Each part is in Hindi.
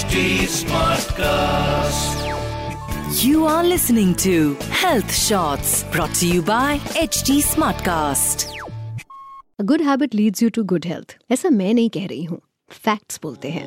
HD Smartcast. You are listening to Health Shots brought to you by HD Smartcast. Good habit leads you to good health ऐसा मैं नहीं कह रही हूँ। फैक्ट्स बोलते हैं।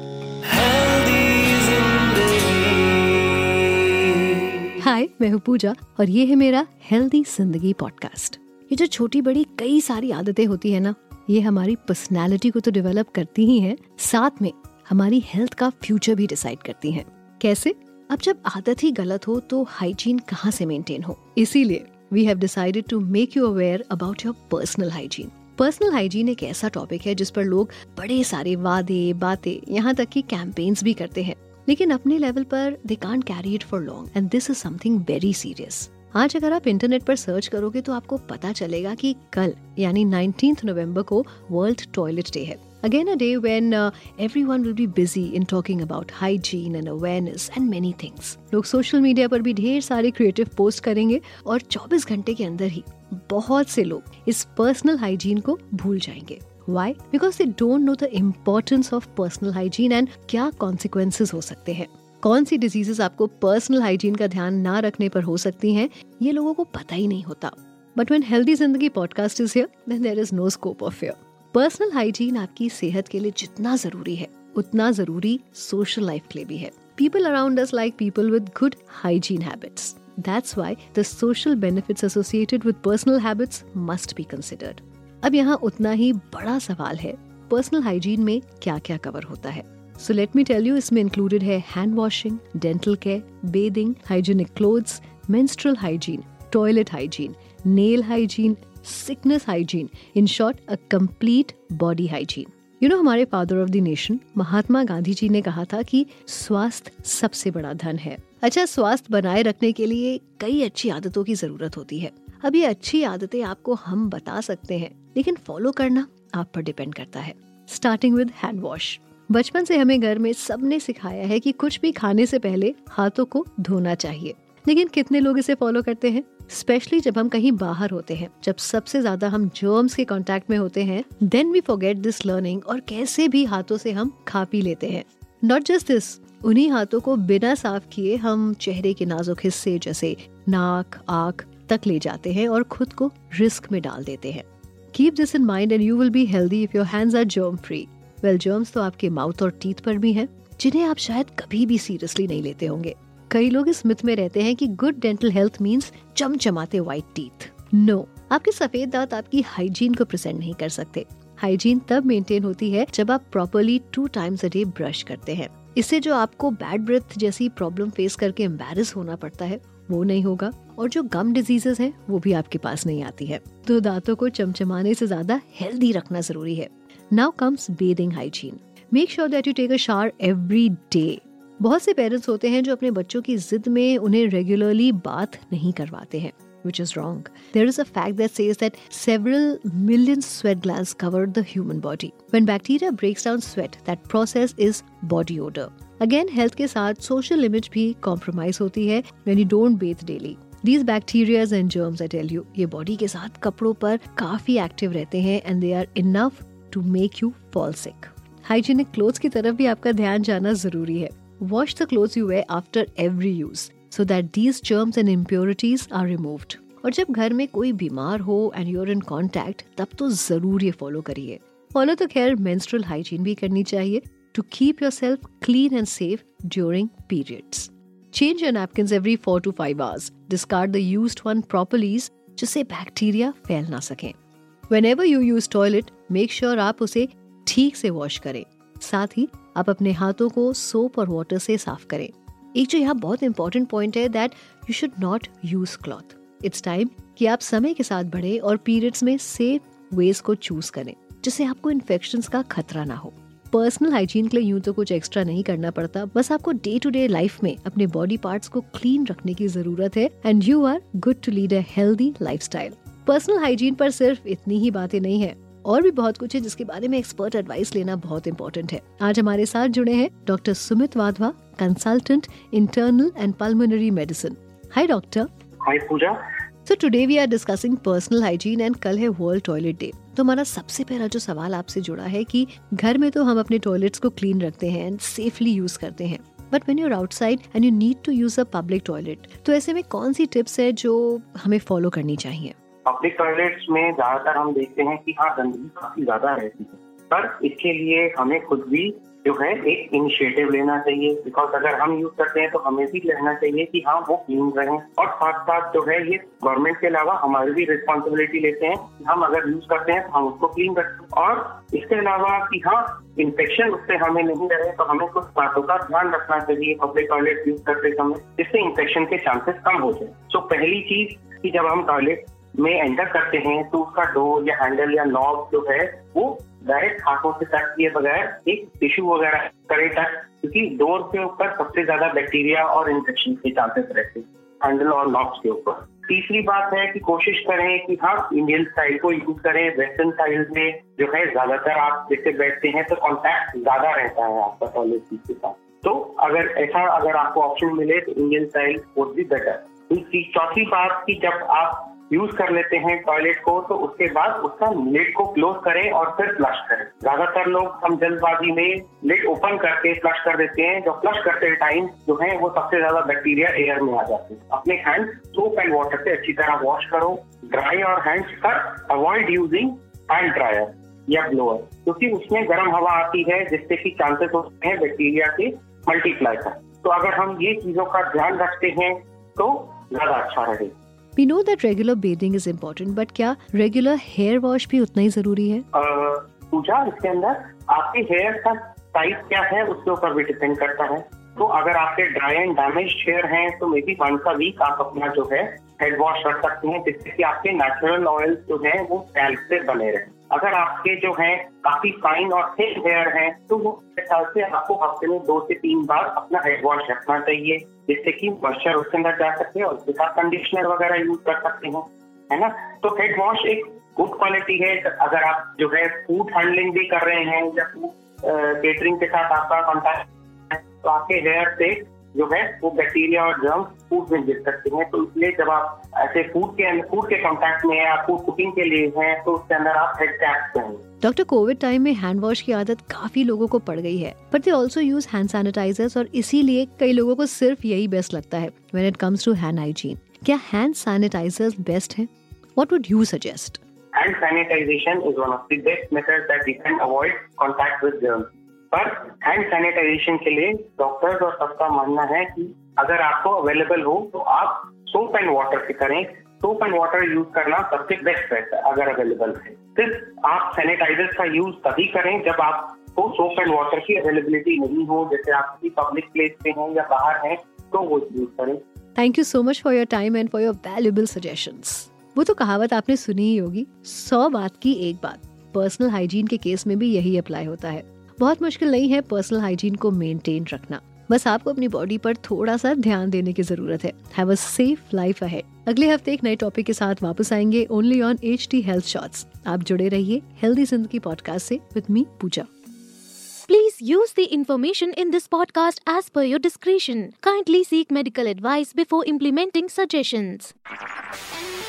हाय मैं हूँ पूजा और ये है मेरा हेल्दी ज़िंदगी पॉडकास्ट ये जो छोटी बड़ी कई सारी आदतें होती है ना ये हमारी पर्सनालिटी को तो डेवलप करती ही है साथ में हमारी हेल्थ का फ्यूचर भी डिसाइड करती हैं। कैसे? अब जब आदत ही गलत हो तो हाइजीन कहाँ से मेंटेन हो? इसीलिए we have decided to make you aware about your personal hygiene personal hygiene एक ऐसा टॉपिक है जिस पर लोग बड़े सारे वादे, बातें, यहाँ तक कि कैंपेन्स भी करते हैं। लेकिन अपने लेवल पर they can't carry it for long and this is something very serious आज अगर आप इंटरनेट पर सर्च करोगे तो आपको पता चलेगा कि कल, यानी 19th नवंबर को वर्ल्ड टॉयलेट डे है। Again, a day when uh, everyone will be busy in talking about hygiene and awareness and many things. लोग सोशल मीडिया पर भी ढेर सारे क्रिएटिव पोस्ट करेंगे और 24 घंटे के अंदर ही बहुत से लोग इस पर्सनल हाइजीन को भूल जाएँगे. Why because they don't know the importance of personal hygiene and क्या कॉन्सिक्वेंसेज हो सकते हैं. कौन सी डिजीजेस आपको पर्सनल हाइजीन का ध्यान ना रखने पर हो सकती हैं ये लोगों को पता ही नहीं होता. But when healthy Zindagi podcast is here then there is no scope of fair personal hygiene आपकी सेहत के लिए जितना ज़रूरी है, उतना ज़रूरी सोशल लाइफ के लिए भी है। People around us like people with good hygiene habits that's why the social benefits associated with personal habits must be considered अब यहाँ उतना ही बड़ा सवाल है पर्सनल हाइजीन में क्या क्या कवर होता है? So let me tell you इसमें इंक्लूडेड है hand washing dental care bathing hygienic clothes menstrual hygiene toilet hygiene nail hygiene sickness hygiene in short a complete body hygiene you know हमारे father of the nation Mahatma Gandhi ji ने कहा था कि स्वास्थ्य सबसे बड़ा धन है। अच्छा स्वास्थ्य बनाए रखने के लिए कई अच्छी आदतों की ज़रूरत होती है। अब ये अच्छी आदतें आपको हम बता सकते हैं, लेकिन फॉलो करना आप पर डिपेंड करता है। स्टार्टिंग विद हैंड वॉश बचपन से हमें घर में सबने सिखाया है कि कुछ भी खाने से पहले हाथों को धोना चाहिए। लेकिन कितने लोग इसे फॉलो करते हैं? स्पेशली जब हम कहीं बाहर होते हैं, जब सबसे ज़्यादा हम जर्म्स के कांटेक्ट में होते हैं then we forget this learning और कैसे भी हाथों से हम खा पी लेते हैं। नॉट जस्ट दिस उन्हीं हाथों को बिना साफ़ किए हम चेहरे के नाजुक हिस्से जैसे नाक, आँख तक ले जाते हैं और खुद को रिस्क में डाल देते हैं। Keep this in mind and you will be healthy if your hands are germ free well germs तो आपके माउथ और टीथ पर भी हैं, जिन्हें आप शायद कभी भी सीरियसली नहीं लेते होंगे। कई लोग इस मिथ में रहते हैं कि गुड डेंटल हेल्थ मीन्स चमचमाते व्हाइट टीथ नो आपके सफ़ेद दांत आपकी हाइजीन को प्रेजेंट नहीं कर सकते। हाइजीन तब मेंटेन होती है जब आप properly two times a day brush करते हैं। इससे जो आपको बैड ब्रेथ जैसी प्रॉब्लम फेस करके एम्बेरस होना पड़ता है, वो नहीं होगा। और जो गम डिजीजेस हैं, वो भी आपके पास नहीं आती है। तो दांतों को चमचमाने से ज़्यादा हेल्दी रखना ज़रूरी है। Now comes bathing hygiene make sure that you take a shower every day बहुत से पेरेंट्स होते हैं जो अपने बच्चों की जिद में उन्हें रेगुलरली बात नहीं करवाते हैं which is wrong. There is a fact that says that several million sweat glands cover the human body. When bacteria breaks down sweat, that process is body odor. Again, health के साथ social image भी compromise होती है when you don't bathe daily. These bacteria and germs, I tell you, ये body के साथ कपड़ों पर काफ़ी active रहते हैं and they are enough to make you fall sick. Hygienic clothes की तरफ़ भी आपका ध्यान जाना ज़रूरी है Wash the clothes you wear after every use, so that these germs and impurities are removed. और जब घर में कोई बीमार हो एंड यूर इन कॉन्टैक्ट तब तो ज़रूर ये फॉलो करिए। फॉलो तो खैर मेंस्ट्रुअल हाइजीन भी करनी चाहिए to keep yourself clean and safe during periods change your napkin every four to five hours discard the used one properly जिससे बैक्टीरिया फैल ना सके। Whenever you use toilet make sure आप उसे ठीक से वॉश करें। साथ ही आप अपने हाथों को सोप और वाटर से साफ़ करें। एक जो यहाँ बहुत इंपॉर्टेंट पॉइंट है that you should not use cloth it's time कि आप समय के साथ बढ़े और पीरियड्स में सेफ़ वेज को चूज़ करें, जिससे आपको इन्फेक्शन का खतरा ना हो। पर्सनल हाइजीन के लिए यूँ तो कुछ एक्स्ट्रा नहीं करना पड़ता, बस आपको डे टू डे लाइफ में अपने बॉडी पार्ट्स को क्लीन रखने की ज़रूरत है and you are good to lead a healthy lifestyle personal hygiene पर सिर्फ़ इतनी ही बातें नहीं है। और भी बहुत कुछ है जिसके बारे में एक्सपर्ट एडवाइस लेना बहुत इंपॉर्टेंट है। आज हमारे साथ जुड़े हैं doctor Sumit Wadhwa consultant internal and pulmonary medicine hi doctor hi Pooja. So today we are discussing personal hygiene and कल है वर्ल्ड टॉयलेट डे तो हमारा सबसे पहला जो सवाल आपसे जुड़ा है कि घर में तो हम अपने टॉयलेट्स को क्लीन रखते हैं एंड सेफली यूज़ करते हैं। But when you're outside and you need to use a public toilet तो ऐसे में कौन सी टिप्स है जो हमें फॉलो करनी चाहिए? पब्लिक टॉयलेट्स में ज़्यादातर हम देखते हैं कि हाँ गंदगी काफ़ी ज़्यादा रहती है। पर इसके लिए हमें खुद भी जो है एक इनिशिएटिव लेना चाहिए। बिकॉज़ अगर हम यूज़ करते हैं तो हमें भी लेना चाहिए कि हाँ वो क्लीन रहें। और साथ साथ जो है ये गवर्नमेंट के अलावा हमारी भी रिस्पॉन्सिबिलिटी लेते हैं कि हम अगर यूज़ करते हैं तो हम उसको क्लीन रखें और इसके अलावा कि हाँ इन्फेक्शन उससे हमें नहीं रहे तो हमें कुछ बातों का ध्यान रखना चाहिए पब्लिक टॉयलेट यूज़ करते समय। जिससे इन्फेक्शन के चांसेस कम हो जाए। So, पहली चीज़ कि जब हम टॉयलेट में एंटर करते हैं तो उसका डोर या हैंडल या नॉब जो है, वो डायरेक्ट हाथों से टच किए बगैर एक टिश्यू वगैरह करे टच क्योंकि डोर के ऊपर सबसे ज़्यादा बैक्टीरिया और इन्फेक्शन के चांसेस रहते हैं हैंडल और नॉब्स के ऊपर। तीसरी बात है कि कोशिश करें कि हम इंडियन स्टाइल को यूज़ करें वेस्टर्न स्टाइल में जो है, ज़्यादातर आप जैसे बैठते हैं तो कॉन्टैक्ट ज़्यादा रहता है आपका टॉयलेट सीट के साथ। तो अगर ऐसा अगर आपको ऑप्शन मिले तो Indian style would be better चौथी बात की जब आप यूज़ कर लेते हैं टॉयलेट को तो उसके बाद उसका लिड को क्लोज करें और फिर फ्लश करें। ज़्यादातर लोग हम जल्दबाजी में लिड ओपन करके फ्लश कर देते हैं। जो फ्लश करते टाइम जो है, वो सबसे ज़्यादा बैक्टीरिया एयर में आ जाते हैं। अपने हैंड सोप एंड वाटर से अच्छी तरह वॉश करो। ड्राई और हैंड्स पर अवॉइड यूजिंग हैंड ड्रायर या ब्लोअर क्योंकि उसमें गर्म हवा आती है, जिससे कि चांसेस होते हैं बैक्टीरिया के मल्टीप्लाई का तो अगर हम ये चीज़ों का ध्यान रखते हैं तो ज़्यादा अच्छा रहेगा। We know that regular bathing is important but क्या रेगुलर हेयर वॉश भी उतना ही ज़रूरी है? पूछा इसके अंदर आपके हेयर का साइज़ क्या है, उसके ऊपर भी डिपेंड करता है। तो अगर आपके ड्राई एंड डैमेज हेयर हैं तो मे बी वन का वीक आप अपना जो है हेड वॉश रख सकते हैं, जिससे कि आपके नेचुरल ऑयल जो है, वो स्कैल्प से बने रहे। अगर आपके जो है काफ़ी फाइन और थिक हेयर हैं तो वो ख्याल से आपको हफ़्ते में दो से तीन बार अपना हेड वॉश रखना चाहिए, जिससे कि मॉइस्चर उसके अंदर जा सके और उसके साथ कंडीशनर वगैरह यूज़ कर सकते हैं, है ना? तो हेड वॉश एक गुड क्वालिटी है। अगर आप जो है फ़ूड हैंडलिंग भी कर रहे हैं या फ़ूड केटरिंग के साथ आपका कॉन्टैक्ट तो आपके हेयर से जो है वो बैक्टीरिया और जर्म फ़ूड में गिर सकते हैं। तो इसलिए जब आप ऐसे फ़ूड के फ़ूड के कॉन्टैक्ट में या फ़ूड कुकिंग के लिए हैं तो उसके अंदर आप हेड कैप पहने डॉक्टर कोविड टाइम में हैंड वॉश की आदत काफ़ी लोगों को पड़ गई है। But they also use hand sanitizers और इसीलिए कई लोगों को सिर्फ़ यही बेस्ट लगता है when it comes to hand hygiene क्या हैंड सैनिटाइजर्स बेस्ट है? What would you suggest Hand sanitization is one of the best methods that we can avoid contact with germs. पर हैंड सैनिटाइजेशन के लिए डॉक्टर्स और सबका मानना है कि अगर आपको अवेलेबल हो तो आप सोप एंड वाटर से करें। सोप एंड वाटर यूज़ करना सबसे बेस्ट है, अगर अवेलेबल है। सिर्फ़ आप सैनिटाइजर का यूज़ तभी करें जब आपको सोप एंड वाटर की अवेलेबिलिटी नहीं हो, जैसे आप किसी पब्लिक प्लेस पे हैं या बाहर हैं तो वो यूज़ करें। Thank you so much for your time and for your valuable suggestions वो तो कहावत आपने सुनी ही होगी। सौ बात की एक बात। पर्सनल हाइजीन के केस में भी यही अप्लाई होता है। बहुत मुश्किल नहीं है पर्सनल हाइजीन को मेंटेन रखना। बस आपको अपनी बॉडी पर थोड़ा सा ध्यान देने की ज़रूरत है। Have a safe life ahead अगले हफ़्ते एक नए टॉपिक के साथ वापस आएँगे only on H T health shorts आप जुड़े रहिए हेल्दी ज़िंदगी पॉडकास्ट से with me Pooja Please use the information in this podcast as per your discretion. Kindly seek medical advice before implementing suggestions.